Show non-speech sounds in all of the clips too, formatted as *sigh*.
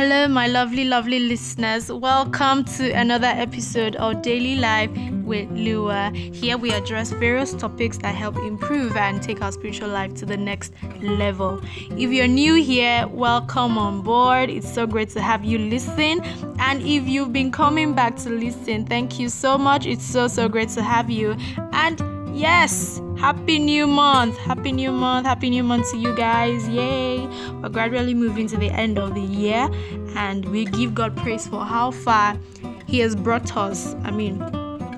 Hello, my lovely, lovely listeners. Welcome to another episode of Daily Life with Lua. Here we address various topics that help improve and take our spiritual life to the next level. If you're new here, welcome on board. It's so great to have you listen. And if you've been coming back to listen, thank you so much. It's so, so great to have you. And Yes, happy new month. Happy new month. Happy new month to you guys. Yay. We're gradually moving to the end of the year and we give God praise for how far He has brought us. I mean,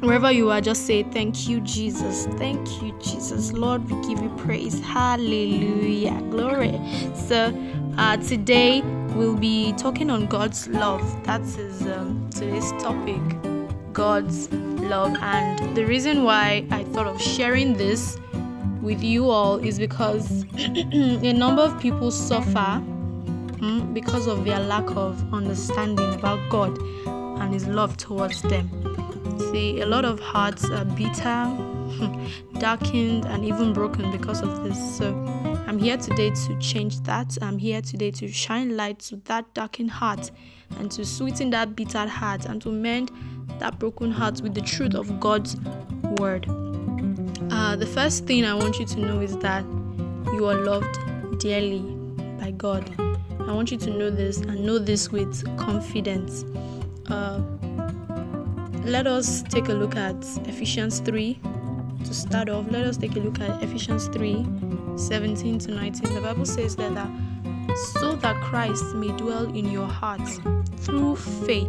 wherever you are, just say, Thank you, Jesus. Thank you, Jesus. Lord, we give you praise. Hallelujah. Glory. So, uh, today we'll be talking on God's love. That is um, today's topic. God's love. And the reason why I thought of sharing this with you all is because *clears throat* a number of people suffer mm, because of their lack of understanding about God and His love towards them. See, a lot of hearts are bitter, *laughs* darkened, and even broken because of this. So, I'm here today to change that. I'm here today to shine light to that darkened heart and to sweeten that bitter heart and to mend that broken heart with the truth of God's word. Uh, the first thing I want you to know is that you are loved dearly by God. I want you to know this and know this with confidence. Uh, let us take a look at Ephesians 3 to start off. Let us take a look at Ephesians 3 17 to 19. The Bible says that, that so that Christ may dwell in your hearts through faith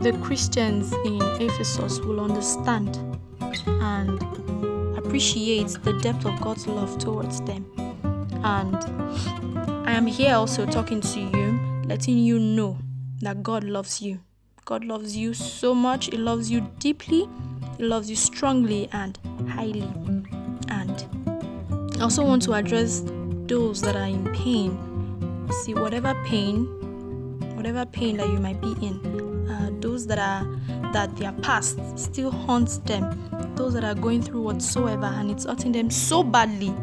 the Christians in Ephesus will understand and appreciate the depth of God's love towards them. And I am here also talking to you, letting you know that God loves you. God loves you so much, He loves you deeply, He loves you strongly and highly. And I also want to address those that are in pain. See, whatever pain, whatever pain that you might be in, uh, those that are that their past still haunts them, those that are going through whatsoever and it's hurting them so badly.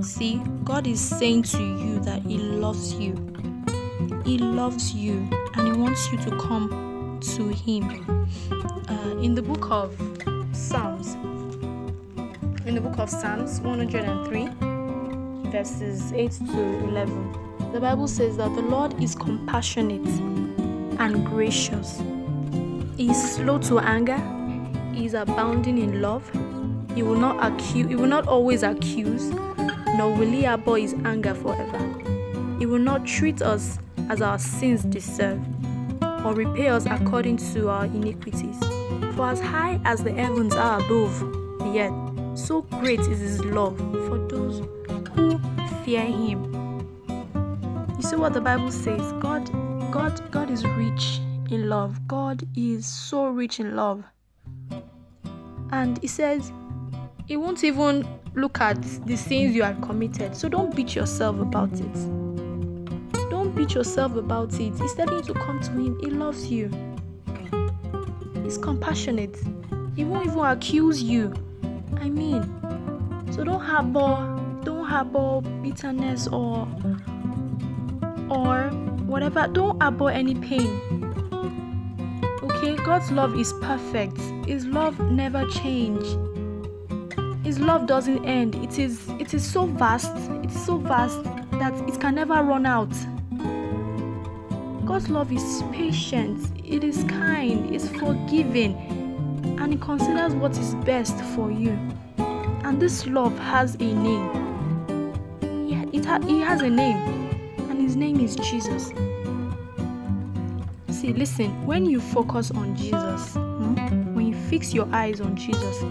See, God is saying to you that He loves you. He loves you and He wants you to come to Him. Uh, in the book of Psalms, in the book of Psalms 103, verses 8 to 11, the Bible says that the Lord is compassionate and gracious. He is slow to anger. He is abounding in love. He will not accuse. He will not always accuse, nor will he abhor his anger forever. He will not treat us as our sins deserve, or repay us according to our iniquities. For as high as the heavens are above the earth, so great is his love for those who fear him. You see what the Bible says? God God God is rich in love. God is so rich in love. And he says he won't even look at the sins you have committed. So don't beat yourself about it. Don't beat yourself about it. He's telling you to come to him. He loves you. He's compassionate. He won't even accuse you. I mean, so don't harbor don't harbor bitterness or or whatever, don't abhor any pain. Okay, God's love is perfect. His love never change. His love doesn't end. It is it is so vast. It's so vast that it can never run out. God's love is patient, it is kind, it's forgiving, and it considers what is best for you. And this love has a name. Yeah, it, ha- it has a name his name is Jesus. See, listen, when you focus on Jesus, hmm, when you fix your eyes on Jesus,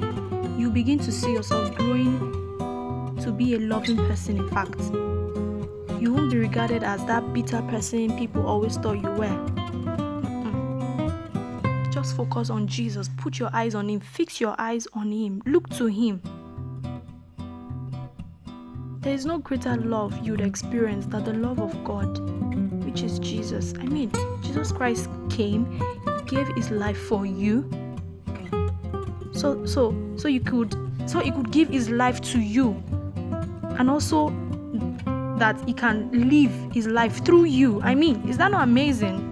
you begin to see yourself growing to be a loving person, in fact. You won't be regarded as that bitter person people always thought you were. Just focus on Jesus. Put your eyes on Him. Fix your eyes on Him. Look to Him. There is no greater love you'd experience than the love of God, which is Jesus. I mean, Jesus Christ came, gave His life for you. So, so, so you could, so He could give His life to you, and also that He can live His life through you. I mean, is that not amazing?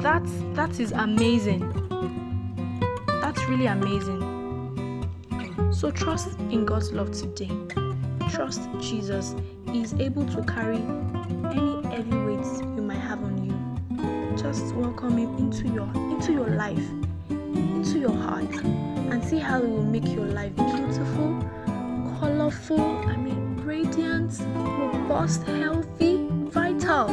That that is amazing. That's really amazing. So trust in God's love today trust Jesus, He is able to carry any heavy weights you might have on you. Just welcome Him into your into your life, into your heart, and see how He will make your life beautiful, colorful. I mean, radiant, robust, healthy, vital.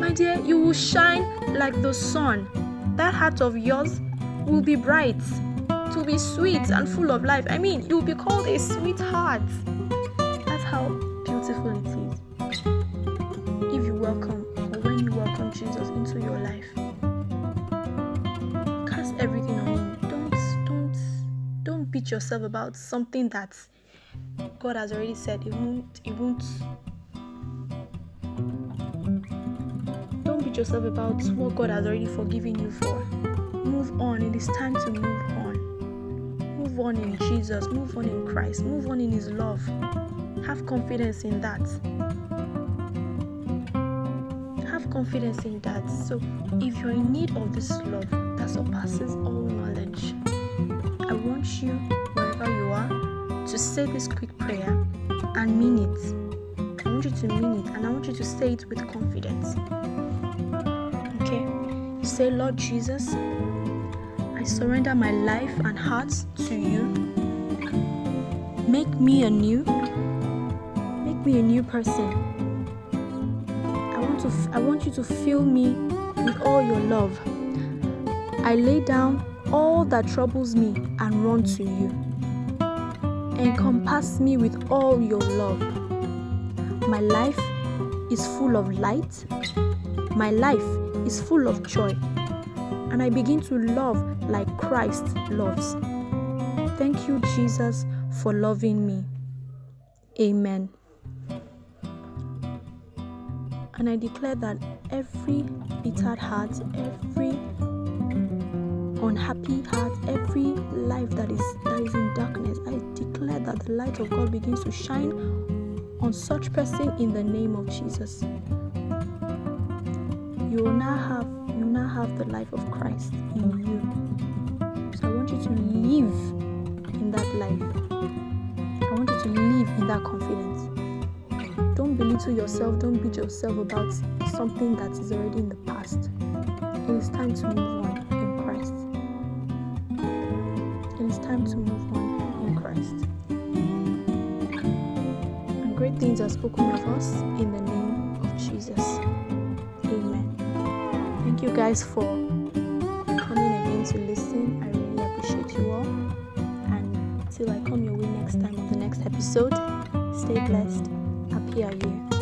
My dear, you will shine like the sun. That heart of yours will be bright, to be sweet and full of life. I mean, you will be called a sweetheart how beautiful it is if you welcome or when you welcome Jesus into your life. Cast everything on him. Don't don't don't beat yourself about something that God has already said it won't it won't don't beat yourself about what God has already forgiven you for. Move on. It is time to move on. Move on in Jesus. Move on in Christ. Move on in His love. Have confidence in that. Have confidence in that. So, if you're in need of this love that surpasses all knowledge, I want you, wherever you are, to say this quick prayer and mean it. I want you to mean it and I want you to say it with confidence. Okay? Say, Lord Jesus, I surrender my life and heart to you. Make me anew me a new person. I want to f- I want you to fill me with all your love. I lay down all that troubles me and run to you. Encompass me with all your love. My life is full of light. My life is full of joy. And I begin to love like Christ loves. Thank you, Jesus, for loving me. Amen. And I declare that every bitter heart, every unhappy heart, every life that is that is in darkness, I declare that the light of God begins to shine on such person in the name of Jesus. You will now have you will now have the life of Christ in you. So I want you to live in that life. I want you to live in that confidence. Belittle yourself, don't beat yourself about something that is already in the past. It is time to move on in Christ. It is time to move on in Christ. And great things are spoken of us in the name of Jesus. Amen. Thank you guys for coming again to listen. I really appreciate you all. And till I come your way next time on the next episode, stay blessed. Happy Are You?